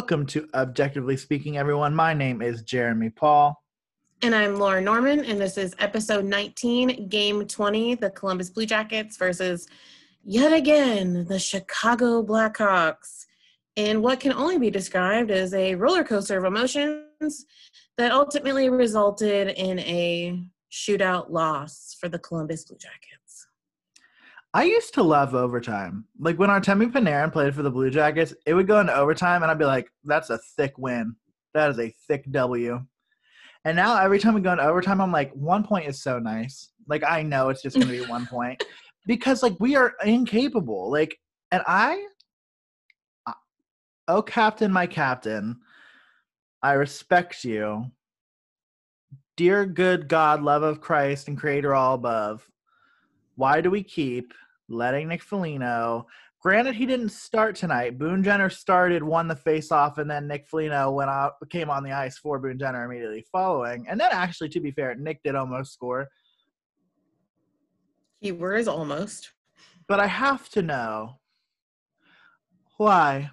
Welcome to Objectively Speaking, everyone. My name is Jeremy Paul. And I'm Laura Norman, and this is episode 19, game 20, the Columbus Blue Jackets versus yet again the Chicago Blackhawks. In what can only be described as a roller coaster of emotions that ultimately resulted in a shootout loss for the Columbus Blue Jackets. I used to love overtime. Like when Artemi Panarin played for the Blue Jackets, it would go into overtime, and I'd be like, "That's a thick win. That is a thick W." And now every time we go into overtime, I'm like, one point is so nice. Like I know it's just going to be one point because like we are incapable. Like, and I, uh, oh captain, my captain, I respect you, dear good God, love of Christ, and Creator all above. Why do we keep letting Nick Foligno? Granted, he didn't start tonight. Boone Jenner started, won the face-off, and then Nick Foligno went out, came on the ice for Boone Jenner immediately following. And then, actually, to be fair, Nick did almost score. He was almost. But I have to know why.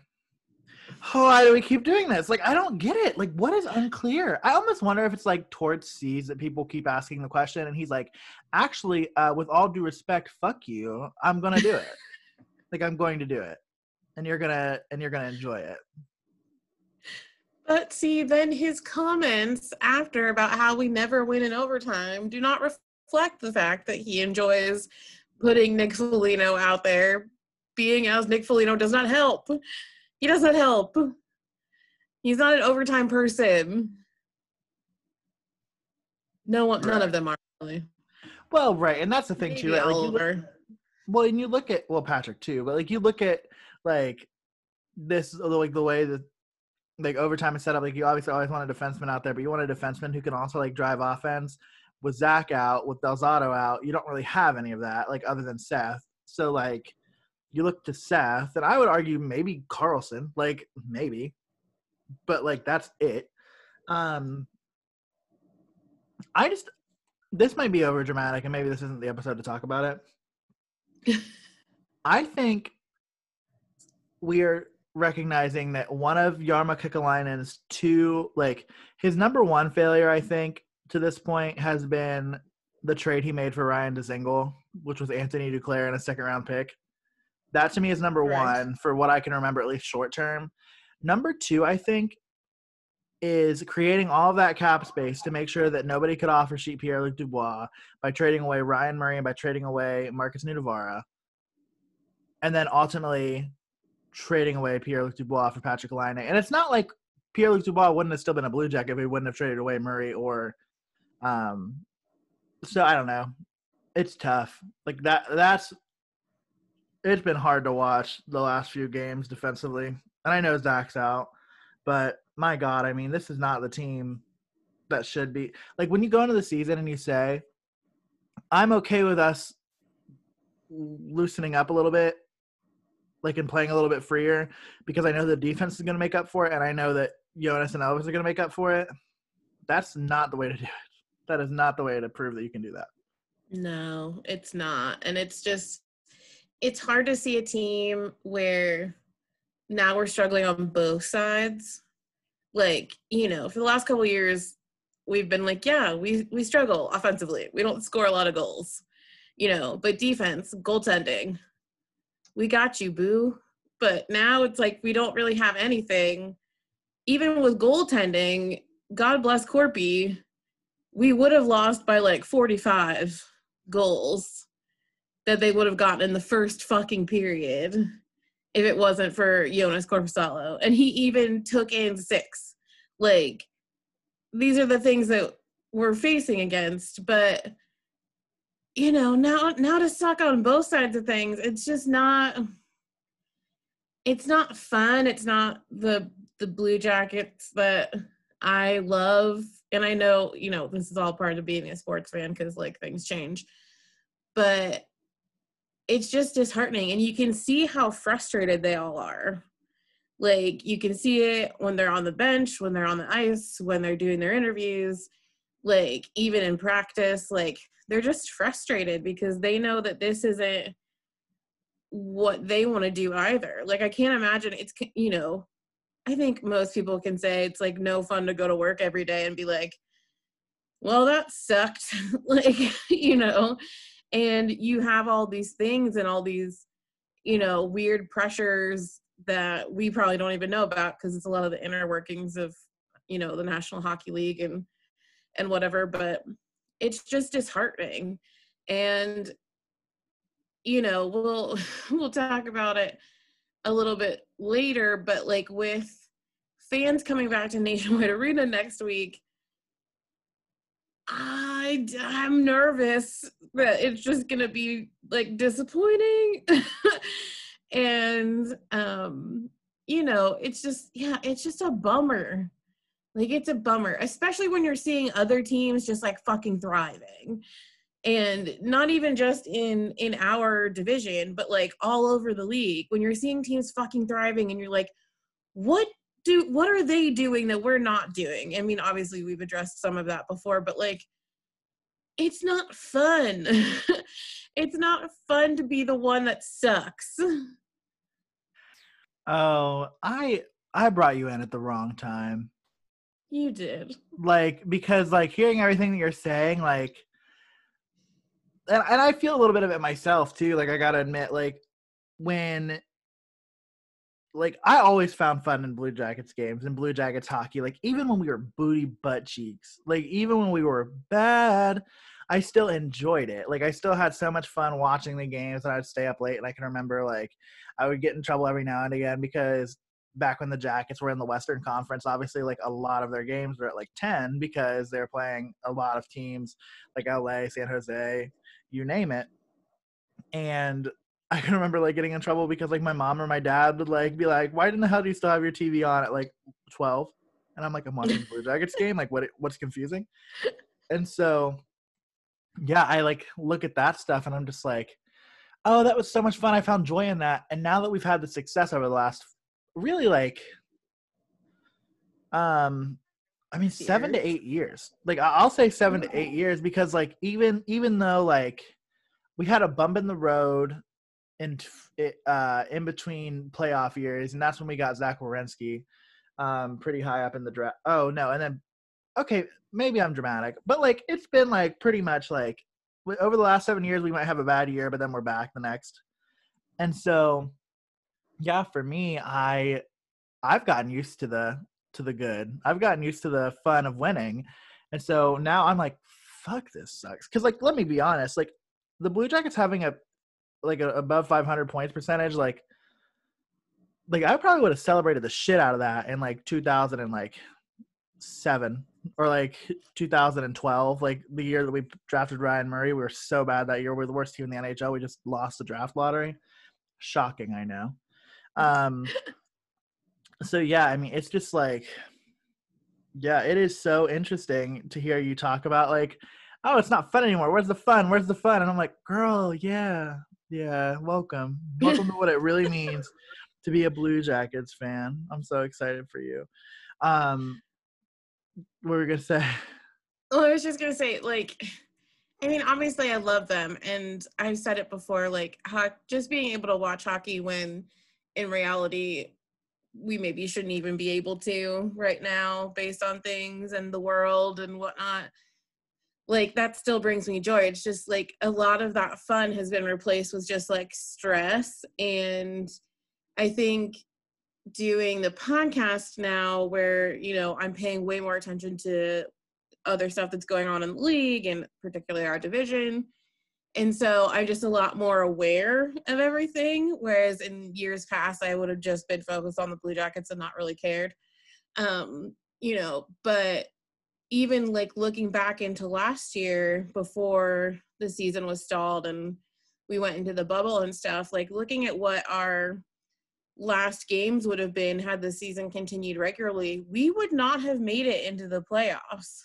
Why do we keep doing this? Like, I don't get it. Like, what is unclear? I almost wonder if it's like Torts sees that people keep asking the question, and he's like, actually, uh, with all due respect, fuck you. I'm gonna do it. like, I'm going to do it, and you're gonna and you're gonna enjoy it. But see, then his comments after about how we never win in overtime do not reflect the fact that he enjoys putting Nick Foligno out there. Being as Nick Foligno does not help. He doesn't help. He's not an overtime person. No one, right. none of them are really. Well, right, and that's the thing Maybe too. Like look, well, and you look at well Patrick too, but like you look at like this like the way that like overtime is set up. Like you obviously always want a defenseman out there, but you want a defenseman who can also like drive offense. With Zach out, with Del Zotto out, you don't really have any of that, like other than Seth. So like you look to Seth, and I would argue maybe Carlson, like maybe, but like that's it. Um, I just this might be over dramatic, and maybe this isn't the episode to talk about it. I think we are recognizing that one of Jarmo Kekalainen's two, like his number one failure, I think, to this point has been the trade he made for Ryan Dzingel, which was Anthony Duclair and a second round pick. That to me is number right. one for what I can remember, at least short term. Number two, I think, is creating all of that cap space to make sure that nobody could offer sheet Pierre Luc Dubois by trading away Ryan Murray and by trading away Markus Nutivaara. And then ultimately trading away Pierre Luc Dubois for Patrik Laine. And it's not like Pierre Luc Dubois wouldn't have still been a Blue Jacket if he wouldn't have traded away Murray or um so I don't know. It's tough. Like that that's it's been hard to watch the last few games defensively. And I know Zach's out, but my God, I mean, this is not the team that should be. Like when you go into the season and you say, I'm okay with us loosening up a little bit, like and playing a little bit freer, because I know the defense is going to make up for it, and I know that Jonas and Elvis are going to make up for it. That's not the way to do it. That is not the way to prove that you can do that. No, it's not. And it's just it's hard to see a team where now we're struggling on both sides. Like, you know, for the last couple years, we've been like, yeah, we we struggle offensively. We don't score a lot of goals. You know, but defense, goaltending, we got you, boo. But now it's like we don't really have anything. Even with goaltending, God bless Korpi, we would have lost by like 45 goals that they would have gotten in the first fucking period if it wasn't for Jonas Korpisalo. And he even took in six. Like, these are the things that we're facing against. But you know, now now to suck on both sides of things, it's just not it's not fun. It's not the the blue jackets that I love. And I know, you know, this is all part of being a sports fan because like things change. But it's just disheartening. And you can see how frustrated they all are. Like you can see it when they're on the bench when they're on the ice when they're doing their interviews like even in practice like they're just frustrated because they know that this isn't what they want to do either. Like i can't imagine it's you know I think most people can say it's like no fun to go to work every day and be like, well, that sucked. like, you know, and you have all these things and all these, you know, weird pressures that we probably don't even know about because it's a lot of the inner workings of, you know, the National Hockey League and and whatever, but it's just disheartening. And you know, we'll we'll talk about it a little bit later, but like with fans coming back to Nationwide Arena next week, I I'm nervous that it's just gonna be like disappointing, and um, you know, it's just yeah, it's just a bummer. Like it's a bummer, especially when you're seeing other teams just like fucking thriving. And not even just in in our division but like all over the league. When you're seeing teams fucking thriving and you're like what do what are they doing that we're not doing? I mean obviously we've addressed some of that before but like it's not fun. It's not fun to be the one that sucks. Oh i i brought you in at the wrong time. You did. Like because like hearing everything that you're saying like and, and I feel a little bit of it myself too. Like I gotta admit, like when like I always found fun in Blue Jackets games and Blue Jackets hockey. Like even when we were booty butt cheeks, like even when we were bad, I still enjoyed it. Like I still had so much fun watching the games and I'd stay up late and I can remember like I would get in trouble every now and again because back when the Jackets were in the Western Conference, obviously like a lot of their games were at like 10 because they're playing a lot of teams like LA, San Jose, you name it. And I can remember like getting in trouble because like my mom or my dad would like be like, "Why in the hell do you still have your TV on at like 12?" And I'm like, "I'm watching Blue Jackets game. Like, what? What's confusing?" And so, yeah, I like look at that stuff and I'm just like, "Oh, that was so much fun. I found joy in that." And now that we've had the success over the last, really like, um, I mean, years. seven to eight years. Like I'll say seven to eight years because like even even though like we had a bump in the road in uh in between playoff years, and that's when we got Zach Werenski, um, pretty high up in the draft. Oh no, and then okay, maybe I'm dramatic, but like it's been like pretty much like over the last seven years we might have a bad year, but then we're back the next. And so, yeah, for me, I I've gotten used to the to the good. I've gotten used to the fun of winning. And so now I'm like, fuck this sucks. Cause like, let me be honest, like the Blue Jackets having a like a above 500 points percentage, like, like I probably would have celebrated the shit out of that in like 2000 and like seven or like 2012, like the year that we drafted Ryan Murray. We were so bad that year. We are the worst team in the NHL. We just lost the draft lottery. Shocking, I know. Um, so yeah, I mean, it's just like, yeah, it is so interesting to hear you talk about like, oh, it's not fun anymore. Where's the fun? Where's the fun? And I'm like, girl, yeah, yeah, welcome, welcome to what it really means to be a Blue Jackets fan. I'm so excited for you. Um, what were we gonna say? Well, I was just gonna say, like, I mean, obviously, I love them, and I've said it before, like, how, just being able to watch hockey when, in reality, we maybe shouldn't even be able to right now based on things and the world and whatnot like that still brings me joy. It's just like a lot of that fun has been replaced with just like stress. And i think doing the podcast now where you know i'm paying way more attention to other stuff that's going on in the league and particularly our division. And so i'm just a lot more aware of everything whereas in years past i would have just been focused on the blue jackets and not really cared. Um you know but even like looking back into last year before the season was stalled and we went into the bubble and stuff like looking at what our last games would have been had the season continued regularly we would not have made it into the playoffs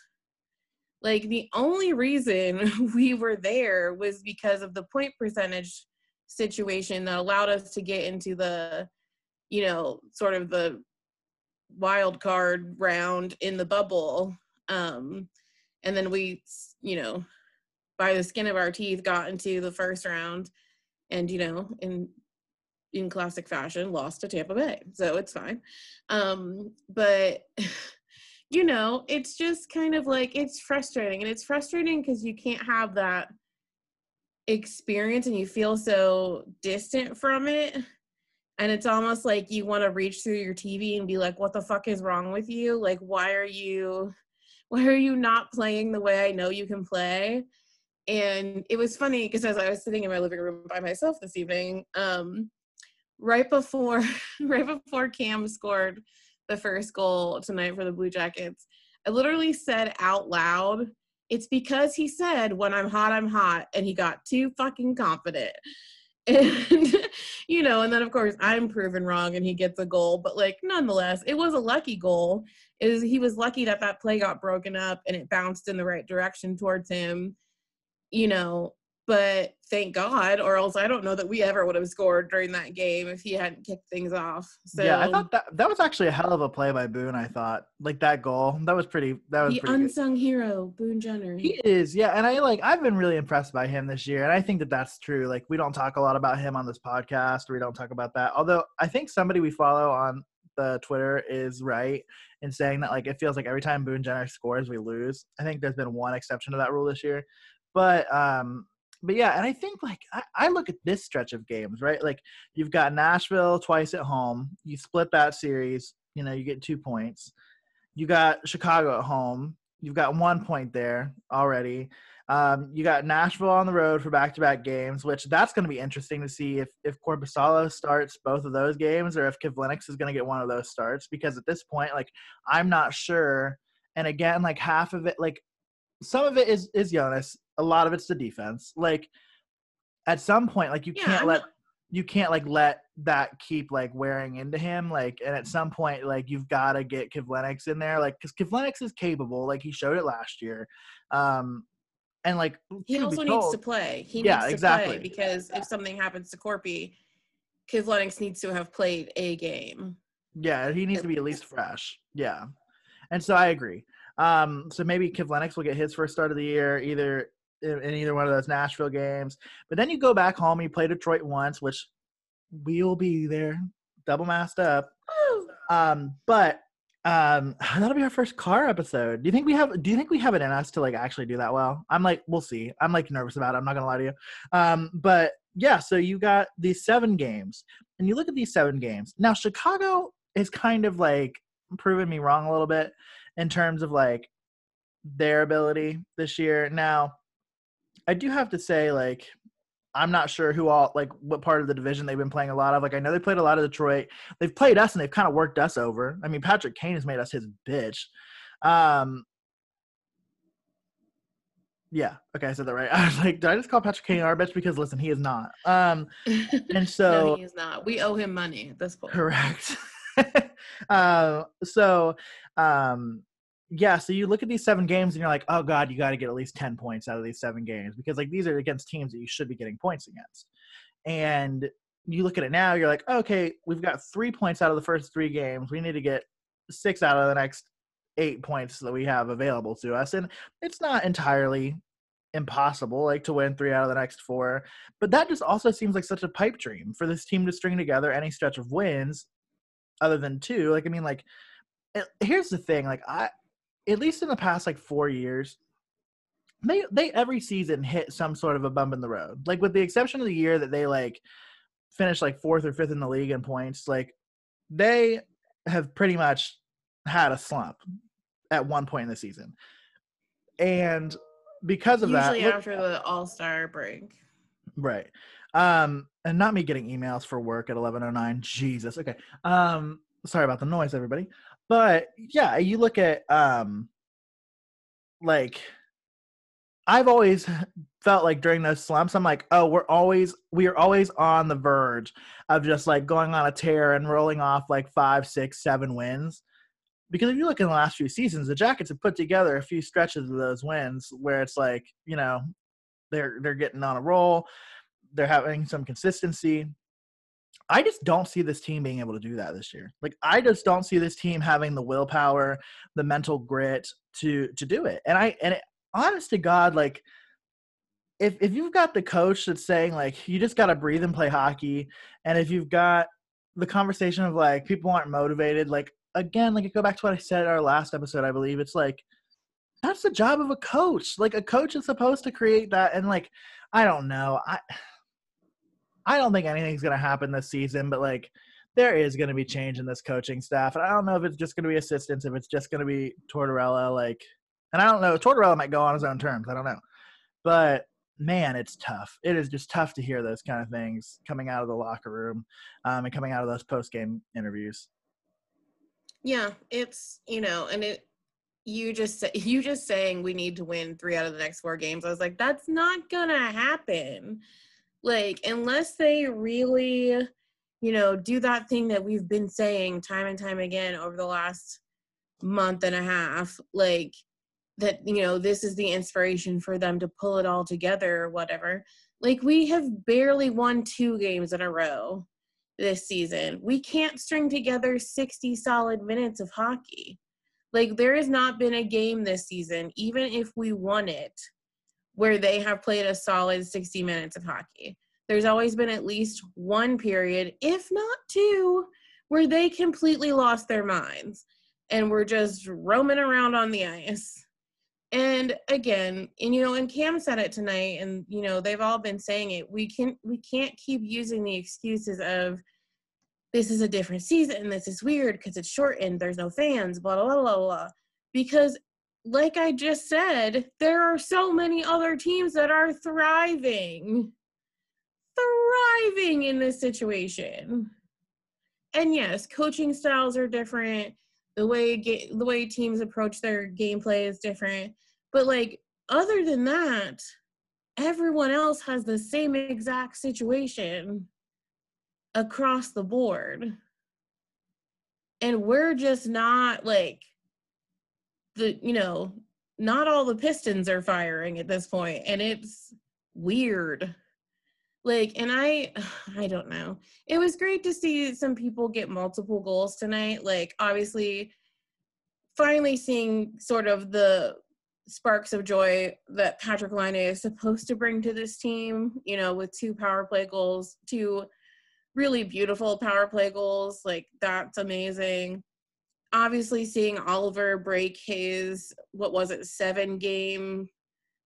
like the only reason we were there was because of the point percentage situation that allowed us to get into the, you know, sort of the wild card round in the bubble. Um, and then we, you know, by the skin of our teeth got into the first round. And, you know, in in classic fashion, lost to Tampa Bay. So it's fine. Um, but you know, it's just kind of like it's frustrating. And it's frustrating because you can't have that experience and you feel so distant from it. And it's almost like you want to reach through your TV and be like, what the fuck is wrong with you? Like, why are you why are you not playing the way I know you can play? And it was funny because as I was sitting in my living room by myself this evening, um, right before right before Cam scored the first goal tonight for the Blue Jackets, I literally said out loud, it's because he said, when I'm hot, I'm hot. And he got too fucking confident. And, you know, and then of course I'm proven wrong and he gets a goal. But like, nonetheless, it was a lucky goal. Is he was lucky that that play got broken up and it bounced in the right direction towards him. You know, but thank God, or else I don't know that we ever would have scored during that game if he hadn't kicked things off. So yeah, I thought that that was actually a hell of a play by Boone. I thought like that goal that was pretty. That was the unsung good. hero, Boone Jenner. He is, yeah, and I like I've been really impressed by him this year, and I think that that's true. Like we don't talk a lot about him on this podcast, we don't talk about that. Although I think somebody we follow on the Twitter is right in saying that like it feels like every time Boone Jenner scores, we lose. I think there's been one exception to that rule this year, but um but yeah, and I think like I, I, look at this stretch of games, right? Like you've got Nashville twice at home. You split that series, you know, you get two points. You got Chicago at home. You've got one point there already. Um, you got Nashville on the road for back-to-back games, which that's going to be interesting to see if if Korpisalo starts both of those games or if Kivlenieks is going to get one of those starts. Because at this point, like I'm not sure. And again, like half of it, like some of it is is Jonas a lot of it's the defense. Like at some point, like you yeah, can't I'm let not- you can't like let that keep like wearing into him. Like, and at some point, like you've got to get Kivlenieks in there, like because Kivlenieks is capable. Like he showed it last year. Um, and like he also be needs to play. He yeah, needs to exactly. play because if something happens to Korpi, Kivlenieks needs to have played a game. Yeah, he needs at to be at least fresh. Yeah, and so I agree. Um, so maybe Kivlenieks will get his first start of the year, either in either one of those Nashville games. But then you go back home, you play Detroit once, which we'll be there, double masked up. Um, but um, that'll be our first car episode. Do you think we have? Do you think we have it in us to like actually do that well? I'm like, we'll see. I'm like nervous about it. I'm not gonna lie to you. Um, but yeah, so you got these seven games, and you look at these seven games. Now Chicago is kind of like proving me wrong a little bit in terms of like their ability this year. Now I do have to say, like, I'm not sure who all like what part of the division they've been playing a lot of. Like I know they played a lot of Detroit. They've played us and they've kind of worked us over. I mean, Patrick Kane has made us his bitch. Um Yeah, okay, I said that right. I was like, did I just call Patrick Kane our bitch? Because listen, he is not. Um and so no, he is not. We owe him money at this point. Correct. uh, so um yeah, so you look at these seven games and you're like, oh god, you got to get at least ten points out of these seven games because like these are against teams that you should be getting points against. And you look at it now, you're like, okay, we've got three points out of the first three games. We need to get six out of the next eight points that we have available to us, and it's not entirely impossible like to win three out of the next four but that just also seems like such a pipe dream for this team to string together any stretch of wins other than two like i mean like here's the thing like i at least in the past like four years, they they every season hit some sort of a bump in the road. Like with the exception of the year that they like finished like fourth or fifth in the league in points, like they have pretty much had a slump at one point in the season. And because of Usually that, after the All Star break, right? Um, and not me getting emails for work at eleven oh nine. Jesus. Okay. Um, sorry about the noise, everybody. But yeah, you look at um like I've always felt like during those slumps, I'm like, oh, we're always we are always on the verge of just like going on a tear and rolling off like five, six, seven wins. Because if you look in the last few seasons, the Jackets have put together a few stretches of those wins where it's like, you know, they're they're getting on a roll, they're having some consistency. I just don't see this team being able to do that this year. Like I just don't see this team having the willpower, the mental grit to to do it. And I and it, honest to God, like if if you've got the coach that's saying like you just got to breathe and play hockey, and if you've got the conversation of like people aren't motivated, like again, like I go back to what I said in our last episode, I believe it's like that's the job of a coach. Like a coach is supposed to create that, and like I don't know, I I don't think anything's gonna happen this season, but like there is going to be change in this coaching staff. And I don't know if it's just going to be assistants, if it's just going to be Tortorella. Like, and I don't know. Tortorella might go on his own terms. I don't know. But man, it's tough. It is just tough to hear those kind of things coming out of the locker room um, and coming out of those post game interviews. Yeah, it's you know, and it you just you just saying we need to win three out of the next four games. I was like, that's not gonna happen. Like unless they really you know, do that thing that we've been saying time and time again over the last month and a half, like that, you know, this is the inspiration for them to pull it all together or whatever. Like we have barely won two games in a row this season. We can't string together 60 solid minutes of hockey. Like there has not been a game this season, even if we won it, where they have played a solid 60 minutes of hockey there's always been at least one period, if not two, where they completely lost their minds and were just roaming around on the ice. And again, and you know, and Cam said it tonight, and you know, they've all been saying it. We can we can't keep using the excuses of this is a different season, this is weird because it's shortened, there's no fans, blah blah blah blah. Because like I just said, there are so many other teams that are thriving thriving in this situation. And yes, coaching styles are different. The way ga- the way teams approach their gameplay is different. But like other than that, everyone else has the same exact situation across the board. And we're just not like the you know, not all the pistons are firing at this point and it's weird. Like and i i don't know. It was great to see some people get multiple goals tonight like obviously finally seeing sort of the sparks of joy that patrik laine is supposed to bring to this team you know with two power play goals two really beautiful power play goals like that's amazing obviously seeing oliver break his what was it seven game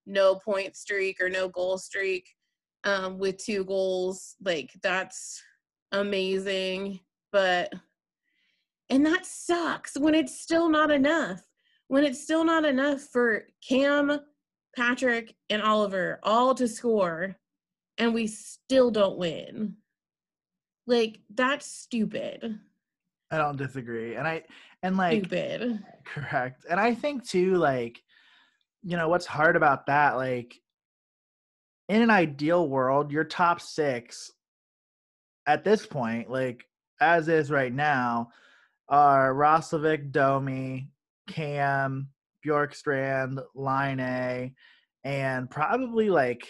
no point streak or no goal streak um, with two goals. Like that's amazing. But and that sucks when it's still not enough. When it's still not enough for Cam, Patrick and Oliver all to score and we still don't win. Like that's stupid. I don't disagree. And I and like stupid. Correct. And I think too like you know what's hard about that like in an ideal world, your top six at this point, like as is right now, are Roslovic, Domi, Cam, Bjorkstrand, Laine, and probably like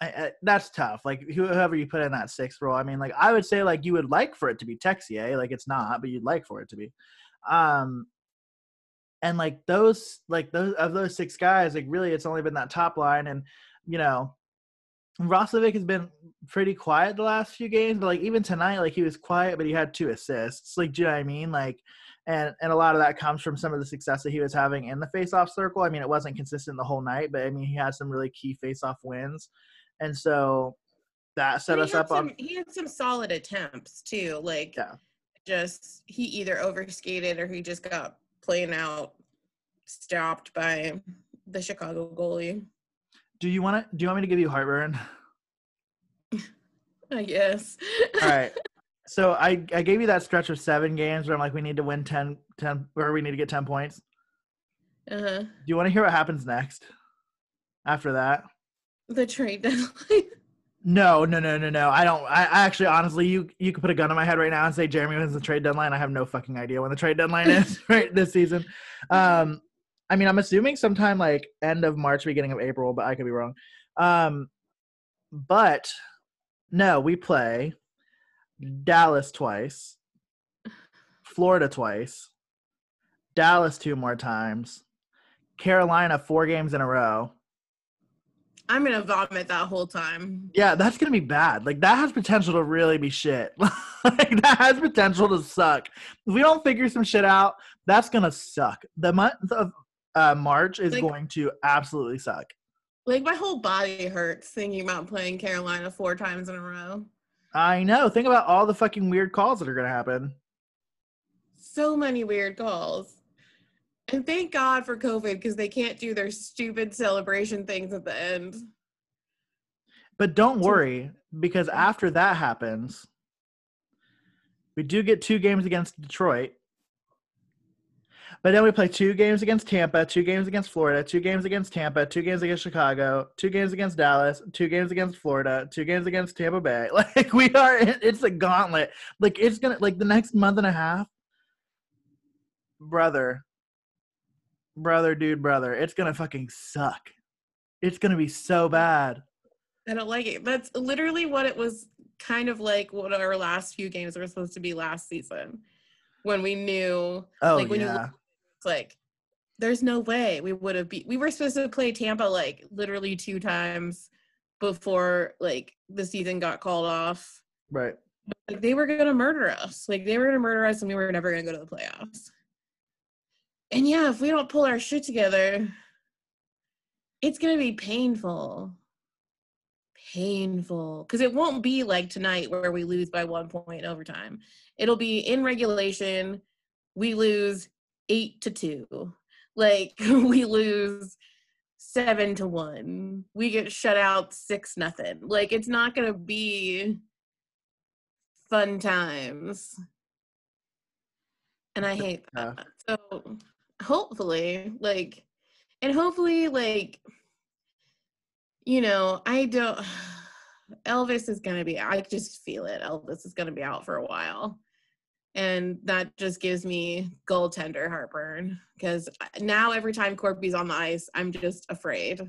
I, I, that's tough. Like whoever you put in that sixth role, I mean, like I would say like you would like for it to be Texier, like it's not, but you'd like for it to be. Um, and like those, like those of those six guys, like really, it's only been that top line, and you know, Roslovic has been pretty quiet the last few games, but like even tonight, like he was quiet, but he had two assists. Like, do you know what I mean? Like, and and a lot of that comes from some of the success that he was having in the face-off circle. I mean, it wasn't consistent the whole night, but I mean, he had some really key face-off wins, and so that set us up some, on. He had some solid attempts too. Like, yeah. Just he either overskated or he just got playing out stopped by the Chicago goalie. Do you want to? Do you want me to give you heartburn? I guess. All right. So I I gave you that stretch of seven games where I'm like we need to win 10, 10 or we need to get ten points. Uh huh. Do you want to hear what happens next? After that. The trade deadline. No, no, no, no, no. I don't. I, I, actually, honestly, you you could put a gun in my head right now and say Jeremy wins the trade deadline. I have no fucking idea when the trade deadline is right this season. Um, I mean, I'm assuming sometime like end of March, beginning of April, but I could be wrong. Um, but no, we play Dallas twice, Florida twice, Dallas two more times, Carolina four games in a row. I'm gonna vomit that whole time. Yeah, that's gonna be bad. Like that has potential to really be shit. like that has potential to suck. If we don't figure some shit out, that's gonna suck. The month of uh, March is like, going to absolutely suck. Like my whole body hurts thinking about playing Carolina four times in a row. I know. Think about all the fucking weird calls that are gonna happen. So many weird calls. And thank God for COVID because they can't do their stupid celebration things at the end. But don't worry, because after that happens, we do get two games against Detroit. But then we play two games against Tampa, two games against Florida, two games against Tampa, two games against Chicago, two games against Dallas, two games against Florida, two games against Tampa Bay. Like we are, it's a gauntlet. Like it's gonna, like the next month and a half, brother, brother, dude, brother, it's gonna fucking suck. It's gonna be so bad. I don't like it. That's literally what it was kind of like what our last few games were supposed to be last season. When we knew oh, like when yeah. you like there's no way we would have beat we were supposed to play Tampa like literally two times before like the season got called off. Right. Like they were gonna murder us. Like they were gonna murder us and we were never gonna go to the playoffs. And yeah, if we don't pull our shit together, it's going to be painful. Painful. Because it won't be like tonight where we lose by one point in overtime. It'll be in regulation, we lose eight to two. Like we lose seven to one. We get shut out six nothing. Like it's not going to be fun times. And I hate that. So hopefully like and hopefully like you know i don't elvis is gonna be i just feel it elvis is gonna be out for a while. And that just gives me goaltender heartburn because now every time korpi's on the ice i'm just afraid.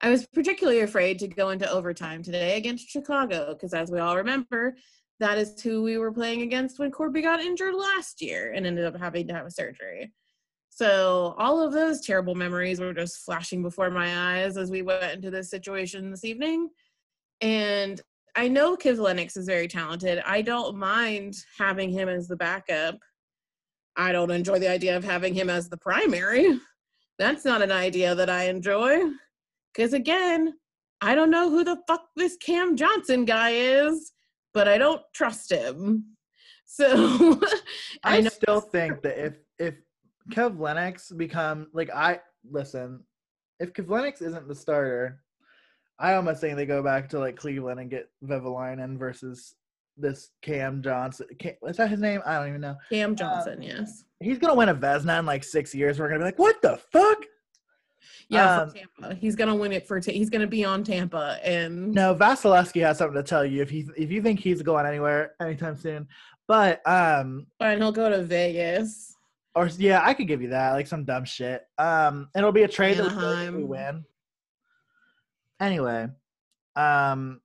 I was particularly afraid to go into overtime today against chicago because as we all remember that is who we were playing against when korpi got injured last year and ended up having to have a surgery so all of those terrible memories were just flashing before my eyes as we went into this situation this evening. And I know Kivlenieks is very talented. I don't mind having him as the backup. I don't enjoy the idea of having him as the primary. That's not an idea that I enjoy. Because again, I don't know who the fuck this Cam Johnson guy is, but I don't trust him. So I, I still think that if if Kivlenieks become like I listen, if Kivlenieks isn't the starter, I almost think they go back to like Cleveland and get Vehvilainen versus this Cam Johnson. Cam, is that his name? I don't even know. Cam Johnson, um, yes. He's gonna win a Vezina in like six years. We're gonna be like, what the fuck? Yeah, um, Tampa. He's gonna win it for. he's gonna be on Tampa, and no, Vasilevskiy has something to tell you if he if you think he's going anywhere anytime soon. But um, and he'll go to Vegas. Or yeah, I could give you that, like some dumb shit. Um, it'll be a trade that we win. Anyway, um,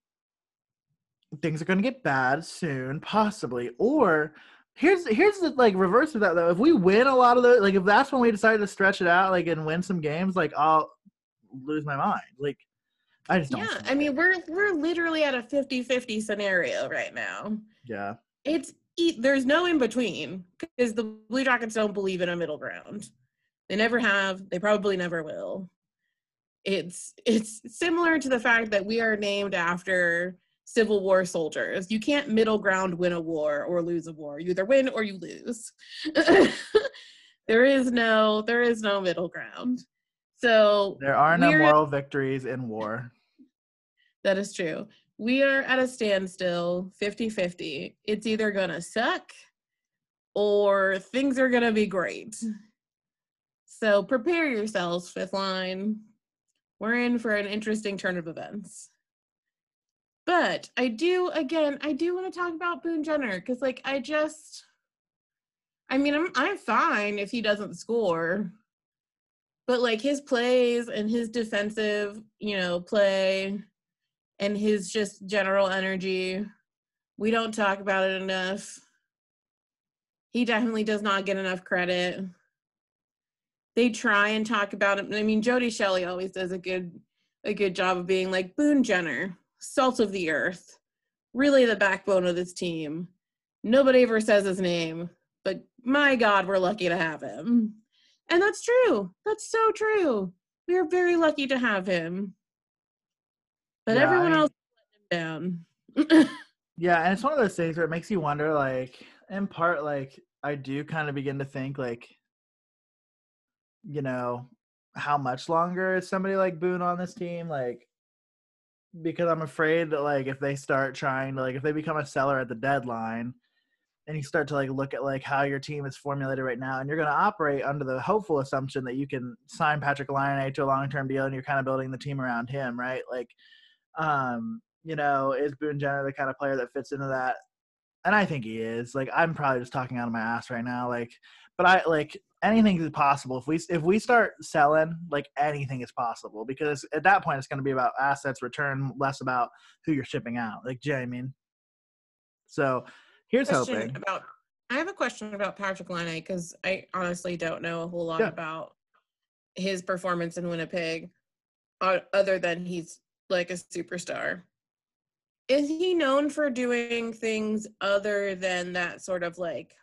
things are gonna get bad soon, possibly. Or here's here's the like reverse of that though. If we win a lot of the like, if that's when we decide to stretch it out, like and win some games, like I'll lose my mind. Like I just don't. Yeah, I mean we're we're literally at a 50-50 scenario right now. Yeah. It's there's no in between because the Blue Jackets don't believe in a middle ground. They never have. They probably never will. It's it's similar to the fact that we are named after Civil War soldiers. You can't middle ground win a war or lose a war. You either win or you lose. there is no there is no middle ground. So there are no moral victories in war. That is true we are at a standstill 50 50. It's either going to suck or things are going to be great. So prepare yourselves, fifth line. We're in for an interesting turn of events. But I do, again, I do want to talk about Boone Jenner because, like, I just, I mean, I'm, I'm fine if he doesn't score. But, like, his plays and his defensive, you know, play, and his just general energy. We don't talk about it enough. He definitely does not get enough credit. They try and talk about him. I mean, Jody Shelley always does a good a good job of being like Boone Jenner, salt of the earth, really the backbone of this team. Nobody ever says his name, but my God, we're lucky to have him. And that's true. That's so true. We are very lucky to have him. But yeah, everyone I mean, else down. yeah, and it's one of those things where it makes you wonder, like, in part, like, I do kind of begin to think, like, you know, how much longer is somebody like Boone on this team? Like, because I'm afraid that like if they start trying to like if they become a seller at the deadline, and you start to like look at like how your team is formulated right now, and you're going to operate under the hopeful assumption that you can sign Patrik Laine to a long term deal, and you're kind of building the team around him, right? Like, um, you know, is Boone Jenner the kind of player that fits into that? And I think he is. Like, I'm probably just talking out of my ass right now. Like, but I like anything is possible if we if we start selling like anything is possible because at that point it's going to be about assets return less about who you're shipping out like jay i mean so here's question hoping about i have a question about Patrik laine because i honestly don't know a whole lot yeah. about his performance in winnipeg uh, other than he's like a superstar is he known for doing things other than that sort of like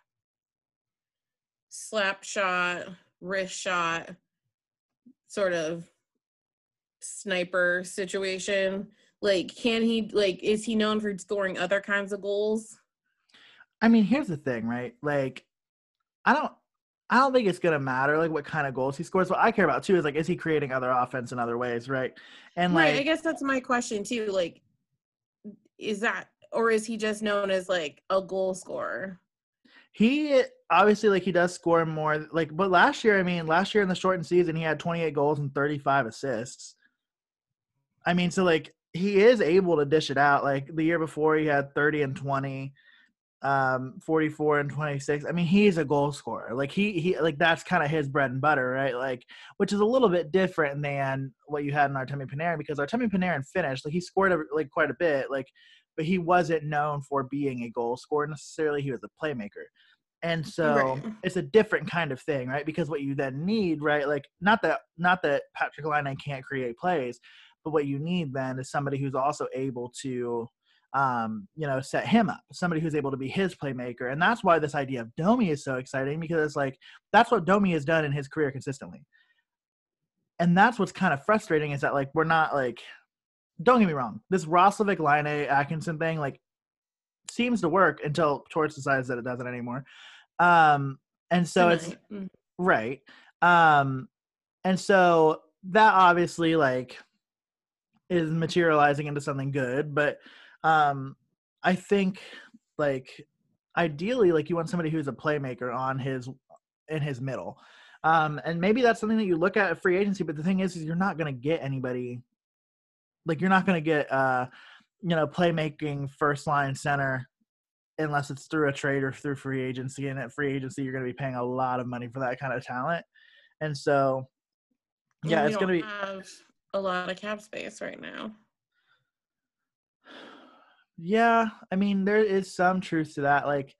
slap shot, wrist shot, sort of sniper situation? Like, can he, like, is he known for scoring other kinds of goals? I mean, here's the thing, right? Like, I don't, I don't think it's gonna matter like what kind of goals he scores. What I care about too is like, is he creating other offense in other ways, right? And like, right, I guess that's my question too. Like, is that, or is he just known as like a goal scorer? He obviously like he does score more like but last year, I mean, last year in the shortened season he had 28 goals and 35 assists. I mean, so like he is able to dish it out. Like the year before he had 30 and 20 um 44 and 26 i mean he's a goal scorer like he he like that's kind of his bread and butter right like which is a little bit different than what you had in artemi panarin because artemi panarin finished like he scored a, like quite a bit like but he wasn't known for being a goal scorer necessarily. He was a playmaker. And so right. it's a different kind of thing, right? Because what you then need, right? Like not that not that Patrik Laine can't create plays, but what you need then is somebody who's also able to um, you know, set him up, somebody who's able to be his playmaker. And that's why this idea of Domi is so exciting because it's like that's what Domi has done in his career consistently. And that's what's kind of frustrating is that like we're not like don't get me wrong, this Roslovic Laine Atkinson thing like seems to work until Torts decides that it doesn't anymore. Um, and so Tonight. it's mm. right. Um, and so that obviously like is materializing into something good, but um, I think like ideally like you want somebody who's a playmaker on his in his middle. Um, and maybe that's something that you look at a free agency, but the thing is, is you're not going to get anybody like you're not going to get uh you know playmaking first line center unless it's through a trade or through free agency and at free agency you're going to be paying a lot of money for that kind of talent and so yeah it's going to be have a lot of cap space right now yeah i mean there is some truth to that like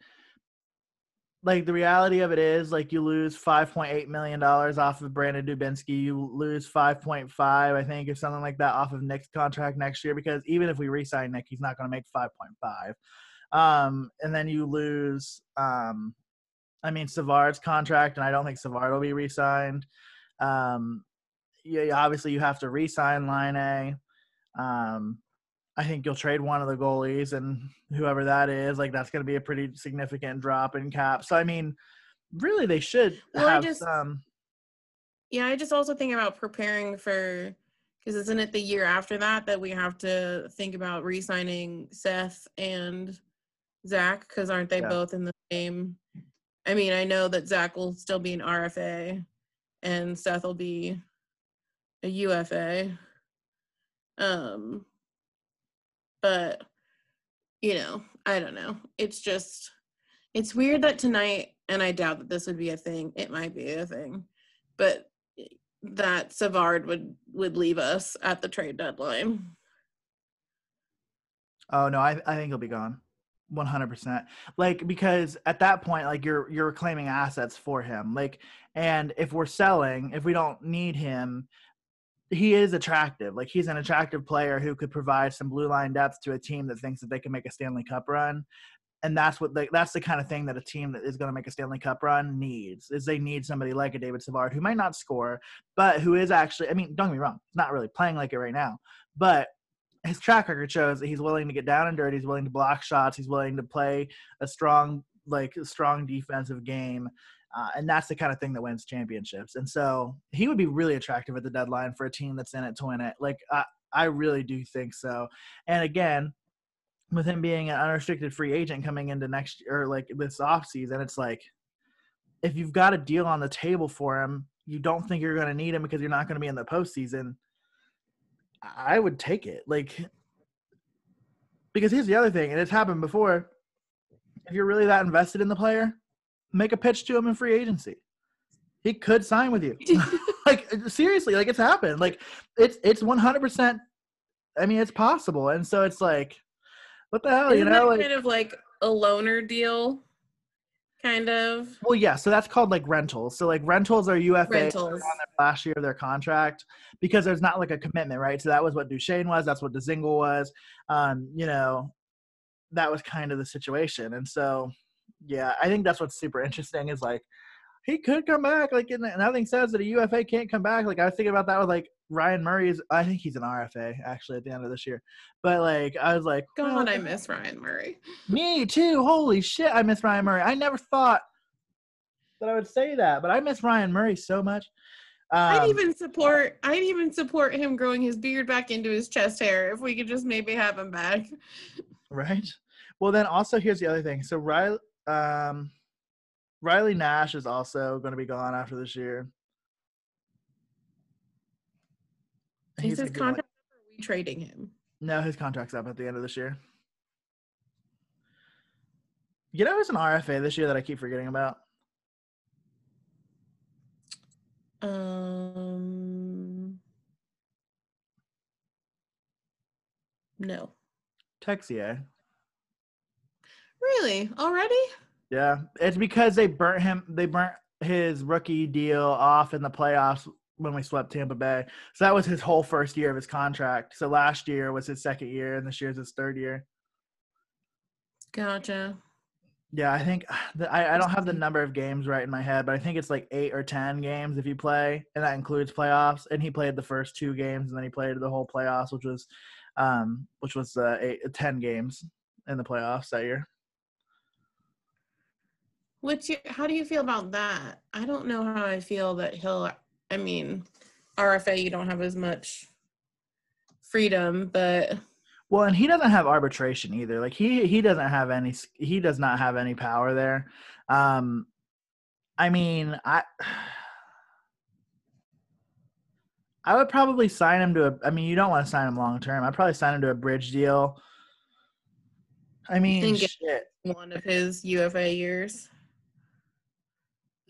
like the reality of it is like you lose 5.8 million dollars off of Brandon Dubinsky, you lose 5.5 I think or something like that off of Nick's contract next year because even if we re-sign Nick, he's not going to make 5.5. Um, and then you lose um, I mean Savard's contract and I don't think Savard will be re-signed. Um, yeah, obviously you have to re-sign Laine. Um, I think you'll trade one of the goalies and whoever that is, like that's going to be a pretty significant drop in cap. So I mean, really, they should well, have I just, some. Yeah, I just also think about preparing for because isn't it the year after that that we have to think about re-signing Seth and Zach because aren't they yeah. both in the same? I mean, I know that Zach will still be an RFA, and Seth will be a UFA. Um, but you know, I don't know. It's just it's weird that tonight and I doubt that this would be a thing. It might be a thing. But that Savard would would leave us at the trade deadline. Oh no, I I think he'll be gone. 100% like because at that point like you're you're claiming assets for him like and if we're selling if we don't need him he is attractive. Like he's an attractive player who could provide some blue line depth to a team that thinks that they can make a Stanley Cup run. And that's what the, that's the kind of thing that a team that is going to make a Stanley Cup run needs. Is they need somebody like a David Savard who might not score, but who is actually. I mean, don't get me wrong, not really playing like it right now, but his track record shows that he's willing to get down and dirty. He's willing to block shots. He's willing to play a strong, like a strong defensive game. Uh, and that's the kind of thing that wins championships. And so he would be really attractive at the deadline for a team that's in it to win it. Like I, I really do think so. And again, with him being an unrestricted free agent coming into next year, like this off season, it's like if you've got a deal on the table for him, you don't think you're going to need him because you're not going to be in the postseason. I would take it. Like, because here's the other thing, and it's happened before. If you're really that invested in the player, make a pitch to him in free agency. He could sign with you. like seriously, like it's happened. Like it's it's one hundred percent. I mean, it's possible, and so it's like, what the hell, Isn't you know? Like, kind of like a loaner deal, kind of. Well, yeah. So that's called like rentals. So like rentals are UFA rentals. on their last year of their contract because there's not like a commitment, right? So that was what Duchene was. That's what Dzingel was. Um, you know, that was kind of the situation, and so yeah, I think that's what's super interesting is like he could come back. Like nothing says that a UFA can't come back. Like I was thinking about that with like Ryan Murray's. I think he's an RFA actually at the end of this year. But like I was like, God, oh, I miss Ryan Murray. Me too. Holy shit, I miss Ryan Murray. I never thought that I would say that, but I miss Ryan Murray so much. Um, I'd even support. I'd even support him growing his beard back into his chest hair if we could just maybe have him back. Right. Well, then also here's the other thing. So Riley, um, Riley Nash is also going to be gone after this year. Is his contract like, up or are we trading him? No, his contract's up at the end of this year. You know who's an RFA this year that I keep forgetting about? Um no. Texier. Really? Already? Yeah, it's because they burnt him. They burnt his rookie deal off in the playoffs when we swept Tampa Bay. So that was his whole first year of his contract. So last year was his second year, and this year's his third year. Gotcha. Yeah, I think I, I don't have the number of games right in my head, but I think it's like eight or ten games if you play, and that includes playoffs. And he played the first two games, and then he played the whole playoffs, which was, um, which was uh, eight, ten games in the playoffs that year. What's your, how do you feel about that? I don't know how I feel that he'll, I mean, RFA, you don't have as much freedom, but. Well, and he doesn't have arbitration either. Like he, he doesn't have any, he does not have any power there. Um, I mean, I, I would probably sign him to a, I mean, you don't want to sign him long term. I'd probably sign him to a bridge deal. I mean, shit. One of his UFA years.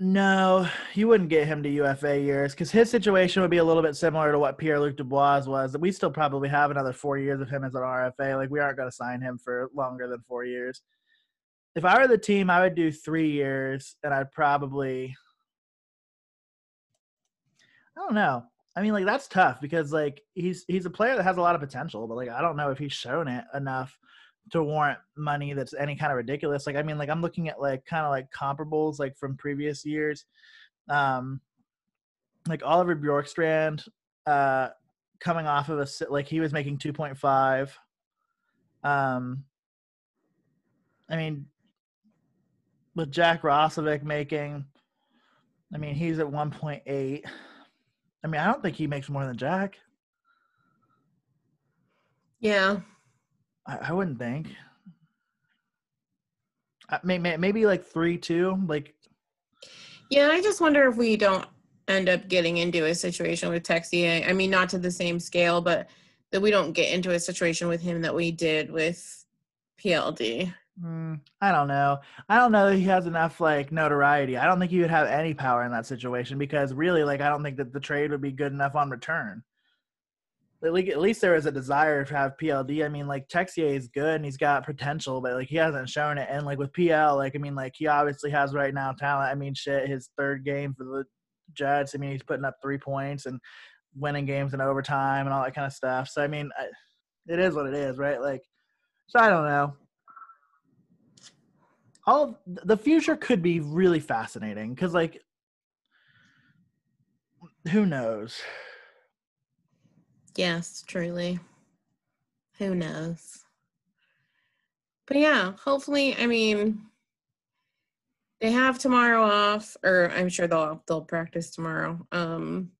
No, you wouldn't get him to UFA years because his situation would be a little bit similar to what Pierre Luc Dubois was. We still probably have another four years of him as an RFA. Like we aren't going to sign him for longer than four years. If I were the team, I would do three years, and I'd probably. I don't know. I mean, like that's tough because like he's he's a player that has a lot of potential, but like I don't know if he's shown it enough to warrant money that's any kind of ridiculous. Like I mean, like I'm looking at like kind of like comparables like from previous years. Um like Oliver Bjorkstrand uh coming off of a like he was making 2.5 um I mean with Jack Roslovic making I mean he's at 1.8 I mean I don't think he makes more than Jack yeah I, I wouldn't think. Maybe, maybe like three two like yeah i just wonder if we don't end up getting into a situation with Texier. I mean, not to the same scale, but that we don't get into a situation with him that we did with PLD. Mm, I don't know. I don't know that he has enough like notoriety. I don't think he would have any power in that situation because really, like, I don't think that the trade would be good enough on return at least there is a desire to have PLD. I mean, like Texier is good and he's got potential, but like he hasn't shown it. And like with PL, like I mean, like he obviously has right now talent. I mean, shit, his third game for the Jets. I mean, he's putting up three points, and winning games in overtime and all that kind of stuff. So I mean, I, it is what it is, right? Like, so I don't know. All the future could be really fascinating because, like, who knows? Yes, truly. Who knows? But yeah, hopefully, I mean, they have tomorrow off, or I'm sure they'll they'll practice tomorrow. Um,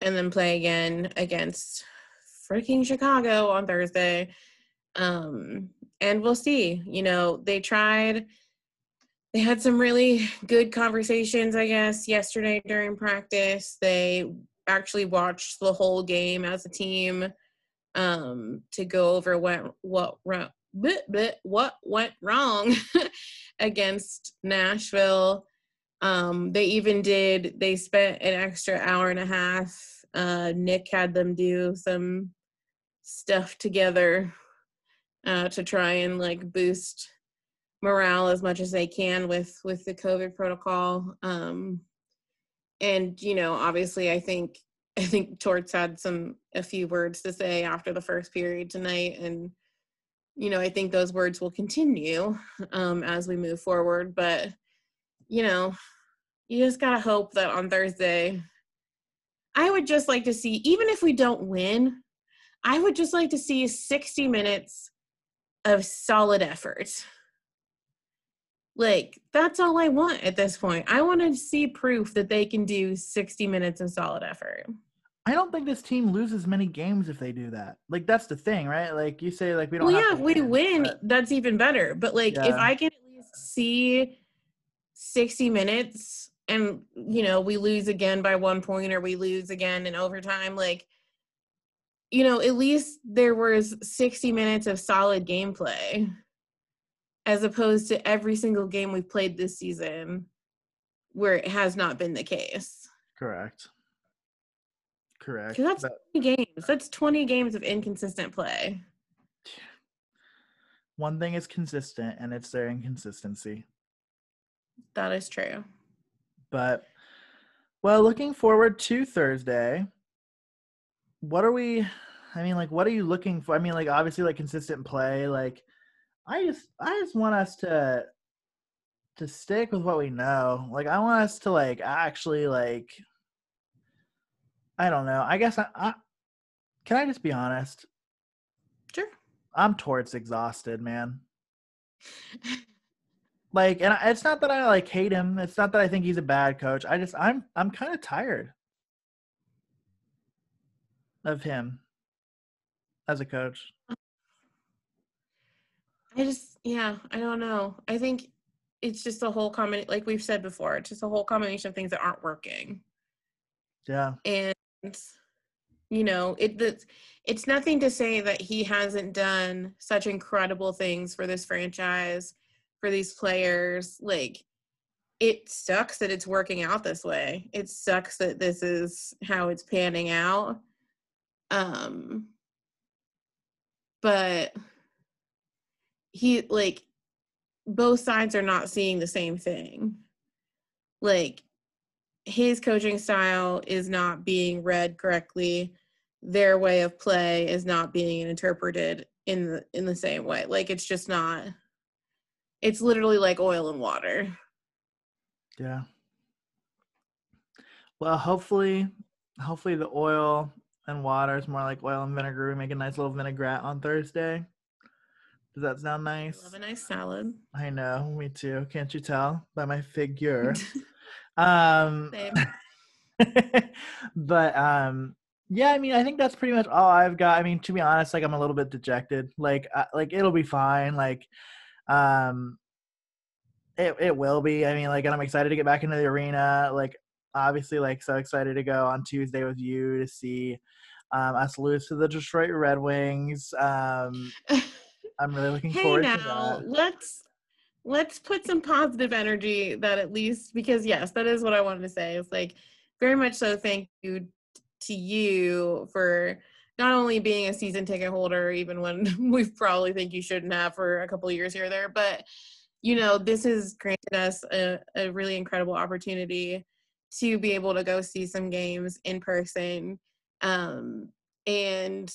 and then play again against freaking Chicago on Thursday. Um, and we'll see. You know, they tried. They had some really good conversations, I guess, yesterday during practice. They actually watched the whole game as a team um, to go over what what what what went wrong against Nashville. Um, they even did. They spent an extra hour and a half. Uh, Nick had them do some stuff together uh, to try and like boost morale as much as they can with with the COVID protocol. Um, and you know, obviously, I think I think Torts had some a few words to say after the first period tonight, and you know, I think those words will continue um, as we move forward. But you know, you just gotta hope that on Thursday, I would just like to see, even if we don't win, I would just like to see 60 minutes of solid effort. Like, that's all I want at this point. I want to see proof that they can do 60 minutes of solid effort. I don't think this team loses many games if they do that. Like that's the thing, right? Like you say, like we don't. Well, yeah, if we win, but... that's even better. But like, yeah. if I can at least see sixty minutes, and you know, we lose again by one point, or we lose again in overtime, like, you know, at least there was sixty minutes of solid gameplay as opposed to every single game we've played this season where it has not been the case. Correct. Correct. That's that, 20 games. That's 20 games of inconsistent play. One thing is consistent, and it's their inconsistency. That is true. But, well, looking forward to Thursday, what are we? I mean, like, what are you looking for? I mean, like, obviously, like consistent play. Like, I just I just want us to to stick with what we know. Like I want us to like actually like I don't know. I guess I, I can I just be honest? Sure. I'm Torts exhausted, man. like and I, it's not that I like hate him. It's not that I think he's a bad coach. I just I'm I'm kind of tired of him as a coach. I just, yeah, I don't know. I think it's just a whole combination, like we've said before, it's just a whole combination of things that aren't working. Yeah. And, you know, it, it's, it's nothing to say that he hasn't done such incredible things for this franchise, for these players. Like, it sucks that it's working out this way. It sucks that this is how it's panning out. Um, but he like both sides are not seeing the same thing. Like his coaching style is not being read correctly. Their way of play is not being interpreted in the in the same way. Like it's just not it's literally like oil and water. Yeah. Well, hopefully hopefully the oil and water is more like oil and vinegar. We make a nice little vinaigrette on Thursday. Does that sound nice? I love a nice salad. I know, me too. Can't you tell by my figure? um but um yeah, I mean, I think that's pretty much all I've got. I mean, to be honest, like I'm a little bit dejected. Like uh, like it'll be fine. Like um it it will be. I mean, like and I'm excited to get back into the arena. Like obviously like so excited to go on Tuesday with you to see um, us lose to the Detroit Red Wings. Um I'm really looking hey forward now, to that. Let's let's put some positive energy that at least because yes, that is what I wanted to say. It's like very much so thank you to you for not only being a season ticket holder, even when we probably think you shouldn't have for a couple of years here or there, but you know, this has granted us a, a really incredible opportunity to be able to go see some games in person. Um, and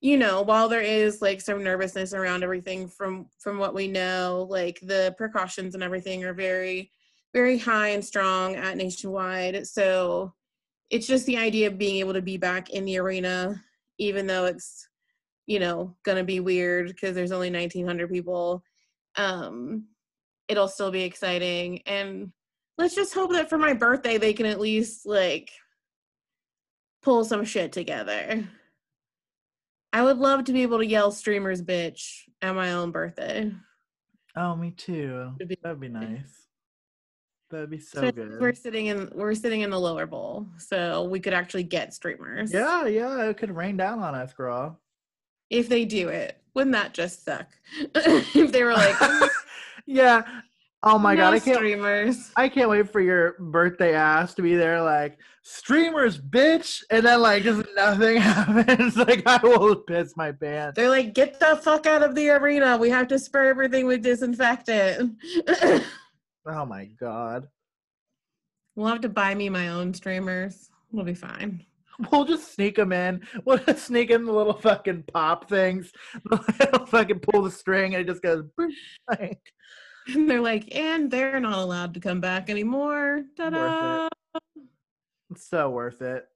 you know, while there is like some nervousness around everything from from what we know, like the precautions and everything are very very high and strong at Nationwide. So it's just the idea of being able to be back in the arena, even though it's you know gonna be weird because there's only 1900 people um it'll still be exciting and let's just hope that for my birthday they can at least like pull some shit together i would love to be able to yell streamers bitch at my own birthday oh me too that'd be nice That'd be so, so, good. We're sitting in we're sitting in the lower bowl, so we could actually get streamers. Yeah, yeah, it could rain down on us, girl if they do it. Wouldn't that just suck? if they were like, yeah. Oh my no god, I can't streamers. I can't wait for your birthday ass to be there like streamers bitch and then like just nothing happens. like I will piss my pants. They're like, get the fuck out of the arena. We have to spray everything with disinfectant. oh my god. We'll have to buy me my own streamers. We'll be fine. We'll just sneak them in. We'll just sneak in the little fucking pop things. They'll fucking pull the string and it just goes. Like. And they're like, and they're not allowed to come back anymore. Ta-da! It. It's so worth it.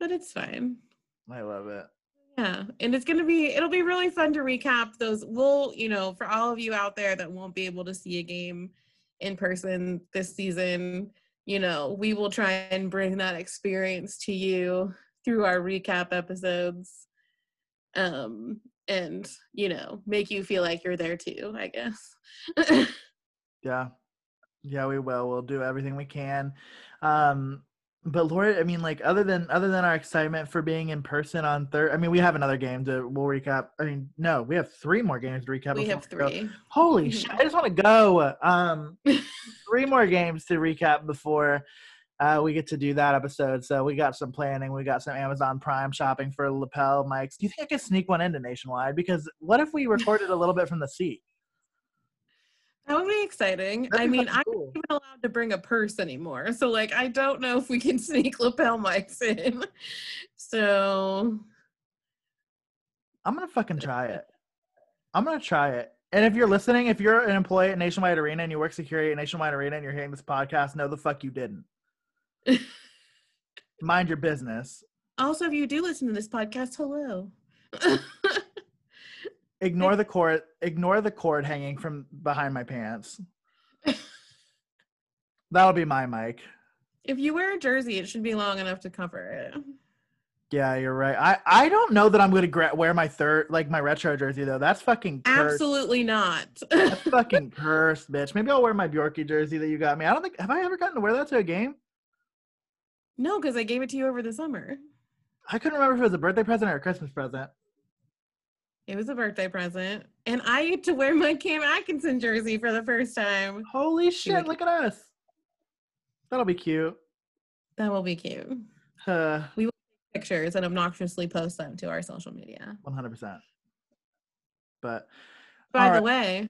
But it's fine. I love it. Yeah, and it's gonna be it'll be really fun to recap those. We'll you know for all of you out there that won't be able to see a game in person this season you know, we will try and bring that experience to you through our recap episodes. Um, and, you know, make you feel like you're there too, I guess. yeah. Yeah, we will. We'll do everything we can. Um, but Lord, I mean, like other than other than our excitement for being in person on third, I mean, we have another game to we'll recap. I mean, no, we have three more games to recap. We have three. Holy shit! I just want to go. Um, three more games to recap before uh, we get to do that episode. So we got some planning. We got some Amazon Prime shopping for lapel mics. Do you think I could sneak one into Nationwide? Because what if we recorded a little bit from the seat? That would be exciting. That'd I be mean, I'm not even allowed to bring a purse anymore. So, like, I don't know if we can sneak lapel mics in. So, I'm going to fucking try it. I'm going to try it. And if you're listening, if you're an employee at Nationwide Arena and you work security at Nationwide Arena and you're hearing this podcast, no, the fuck you didn't. Mind your business. Also, if you do listen to this podcast, hello. ignore the cord ignore the cord hanging from behind my pants. That'll be my mic. If you wear a jersey it should be long enough to cover it. Yeah you're right. I i don't know that i'm gonna gra- wear my third like my retro jersey though. That's fucking cursed. absolutely not. That's fucking cursed bitch. Maybe i'll wear my bjorky jersey that you got me. I don't think have i ever gotten to wear that to a game no because i gave it to you over the summer i couldn't remember if it was a birthday present or a christmas present it was a birthday present. And I get to wear my Cam Atkinson jersey for the first time. Holy shit, look at us. That'll be cute. That will be cute. Uh, we will take pictures and obnoxiously post them to our social media. 100%. But by the right. way,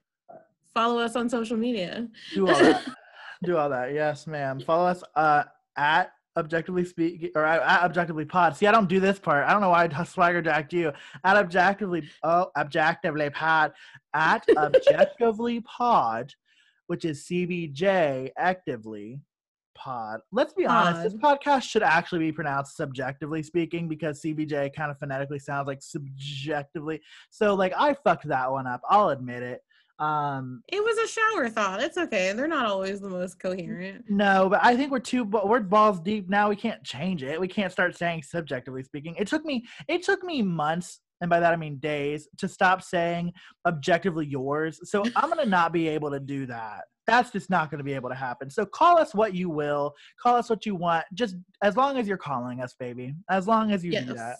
follow us on social media. Do all that. Do all that. Yes, ma'am. Follow us uh, at objectively speak or at objectively pod. See, I don't do this part. I don't know why I swagger jacked you. At objectively oh objectively pod at objectively pod, which is CBJ actively pod. Let's be honest, this podcast should actually be pronounced subjectively speaking because CBJ kind of phonetically sounds like subjectively. So like I fucked that one up. I'll admit it. Um, it was a shower thought. It's okay. They're not always the most coherent. No, but I think we're too we're balls deep now. We can't change it. We can't start saying subjectively speaking. It took me it took me months, and by that I mean days, to stop saying objectively yours. So I'm gonna not be able to do that. That's just not going to be able to happen. So call us what you will. Call us what you want. Just as long as you're calling us, baby. As long as you yes. do that.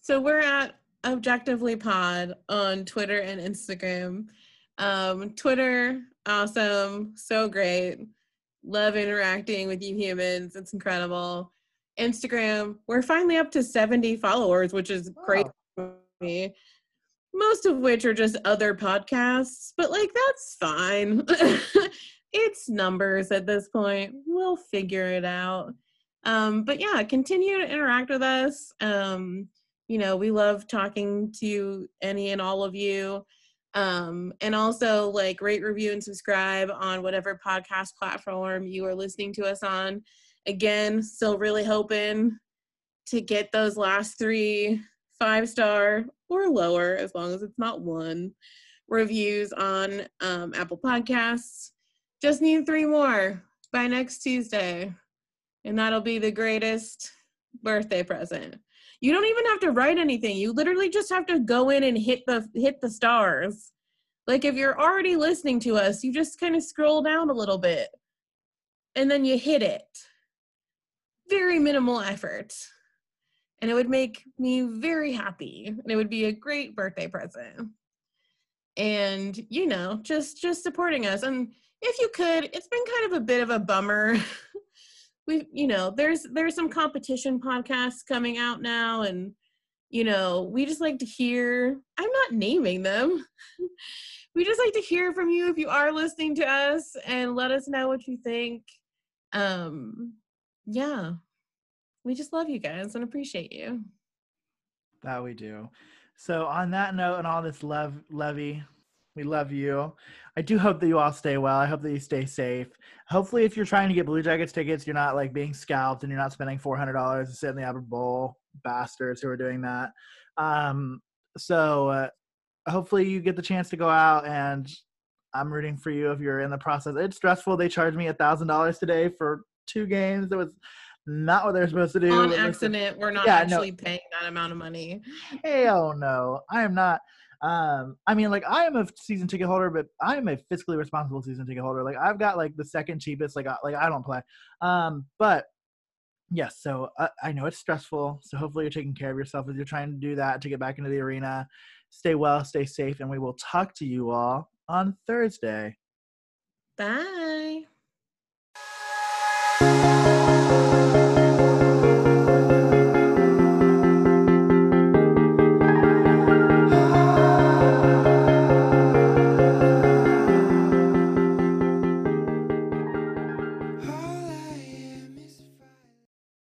So we're at Objectively Pod on Twitter and Instagram. Um, Twitter, awesome, so great. Love interacting with you humans. It's incredible. Instagram, we're finally up to 70 followers, which is great for me. Most of which are just other podcasts, but like that's fine. it's numbers at this point. We'll figure it out. Um, but yeah, continue to interact with us. Um, you know, we love talking to any and all of you. Um, and also like rate, review, and subscribe on whatever podcast platform you are listening to us on. Again, still really hoping to get those last three five star or lower, as long as it's not one, reviews on um, Apple Podcasts. Just need three more by next Tuesday, and that'll be the greatest birthday present. You don't even have to write anything. You literally just have to go in and hit the hit the stars. Like if you're already listening to us, you just kind of scroll down a little bit and then you hit it. Very minimal effort. And it would make me very happy. And it would be a great birthday present. And you know, just just supporting us. And if you could, it's been kind of a bit of a bummer we you know there's there's some competition podcasts coming out now and you know we just like to hear i'm not naming them. We just like to hear from you if you are listening to us and let us know what you think. Um yeah. We just love you guys and appreciate you. That we do. So on that note and all this love levy we love you. I do hope that you all stay well. I hope that you stay safe. Hopefully, if you're trying to get Blue Jackets tickets, you're not like being scalped and you're not spending four hundred dollars to sit in the Upper Bowl. Bastards who are doing that. Um, so uh, hopefully, you get the chance to go out, and I'm rooting for you if you're in the process. It's stressful. They charged me a thousand dollars today for two games. It was not what they're supposed to do. On accident, we're not yeah, actually no. paying that amount of money. Hell no, I am not. Um, I mean, like I am a season ticket holder, but I am a fiscally responsible season ticket holder. Like I've got like the second cheapest. Like I, like I don't play. Um, but yes, so I, I know it's stressful. So hopefully you're taking care of yourself as you're trying to do that to get back into the arena. Stay well, stay safe, and we will talk to you all on Thursday. Bye.